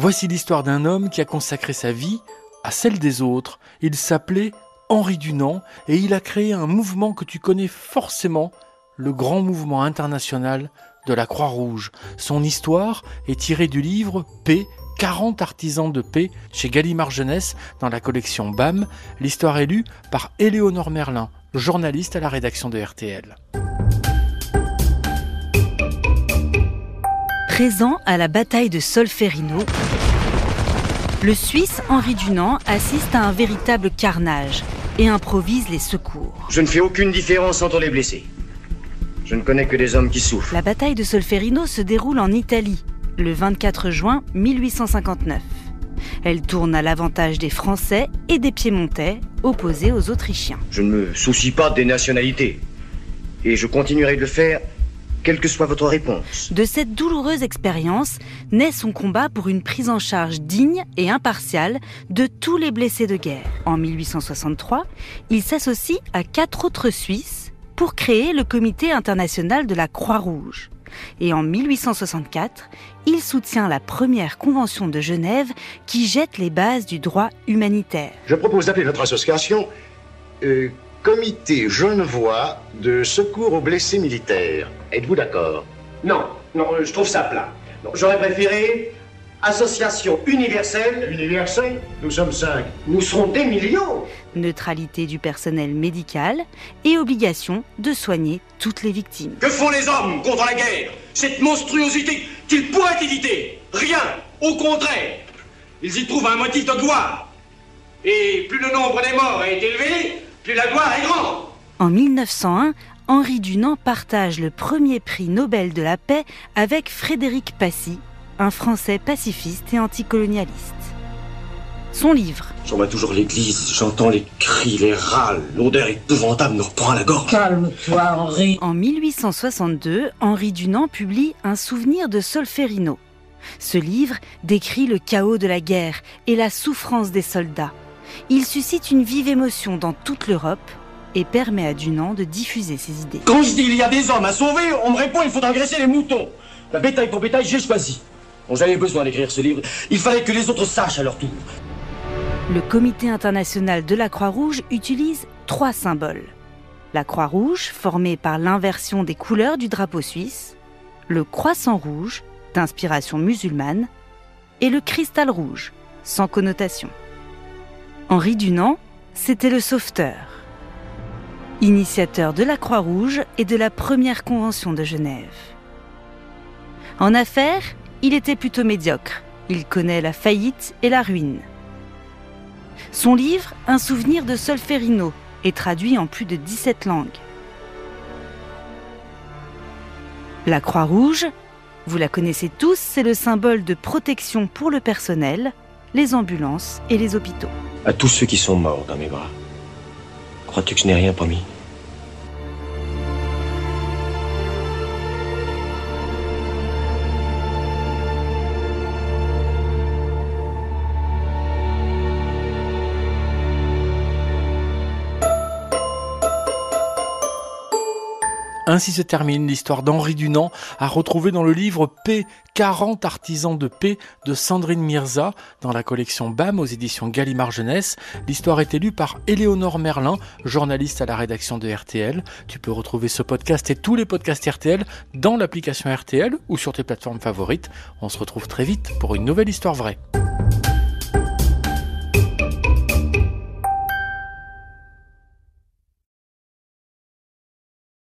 Voici l'histoire d'un homme qui a consacré sa vie à celle des autres. Il s'appelait Henri Dunant et il a créé un mouvement que tu connais forcément, le grand mouvement international de la Croix-Rouge. Son histoire est tirée du livre Paix 40 artisans de paix chez Gallimard Jeunesse dans la collection BAM. L'histoire est lue par Éléonore Merlin, journaliste à la rédaction de RTL. Présent à la bataille de Solferino, le Suisse Henri Dunant assiste à un véritable carnage et improvise les secours. Je ne fais aucune différence entre les blessés. Je ne connais que des hommes qui souffrent. La bataille de Solferino se déroule en Italie, le 24 juin 1859. Elle tourne à l'avantage des Français et des Piémontais, opposés aux Autrichiens. Je ne me soucie pas des nationalités. Et je continuerai de le faire quelle que soit votre réponse. De cette douloureuse expérience naît son combat pour une prise en charge digne et impartiale de tous les blessés de guerre. En 1863, il s'associe à quatre autres Suisses pour créer le Comité international de la Croix-Rouge. Et en 1864, il soutient la première convention de Genève qui jette les bases du droit humanitaire. Je propose d'appeler notre association euh, Comité genevois de secours aux blessés militaires. Êtes-vous d'accord? Non, non, je trouve ça plat. J'aurais préféré Association universelle. Universelle? Nous sommes cinq. Nous serons des millions. Neutralité du personnel médical et obligation de soigner toutes les victimes. Que font les hommes contre la guerre? Cette monstruosité qu'ils pourraient éviter Rien Au contraire Ils y trouvent un motif de gloire. Et plus le nombre des morts est élevé, plus la gloire est grande. En 1901, Henri Dunant partage le premier prix Nobel de la paix avec Frédéric Passy, un Français pacifiste et anticolonialiste. Son livre. Je vois toujours l'église, j'entends les cris, les râles, l'odeur épouvantable me reprend à la gorge. Calme-toi, Henri. En 1862, Henri Dunant publie Un souvenir de Solferino. Ce livre décrit le chaos de la guerre et la souffrance des soldats. Il suscite une vive émotion dans toute l'Europe et permet à Dunant de diffuser ses idées. Quand je dis il y a des hommes à sauver, on me répond il faut engraisser les moutons. La bétail pour bétail, j'ai choisi. Bon, j'avais besoin d'écrire ce livre. Il fallait que les autres sachent à leur tour. Le Comité international de la Croix-Rouge utilise trois symboles. La Croix-Rouge, formée par l'inversion des couleurs du drapeau suisse, le Croissant rouge, d'inspiration musulmane, et le Cristal rouge, sans connotation. Henri Dunant, c'était le sauveteur, initiateur de la Croix-Rouge et de la première convention de Genève. En affaires, il était plutôt médiocre. Il connaît la faillite et la ruine. Son livre, Un souvenir de Solferino, est traduit en plus de 17 langues. La Croix-Rouge, vous la connaissez tous, c'est le symbole de protection pour le personnel, les ambulances et les hôpitaux. À tous ceux qui sont morts dans mes bras, crois-tu que je n'ai rien promis? Ainsi se termine l'histoire d'Henri Dunant, à retrouver dans le livre P 40 artisans de paix de Sandrine Mirza, dans la collection BAM aux éditions Gallimard Jeunesse. L'histoire est élue par Éléonore Merlin, journaliste à la rédaction de RTL. Tu peux retrouver ce podcast et tous les podcasts RTL dans l'application RTL ou sur tes plateformes favorites. On se retrouve très vite pour une nouvelle histoire vraie.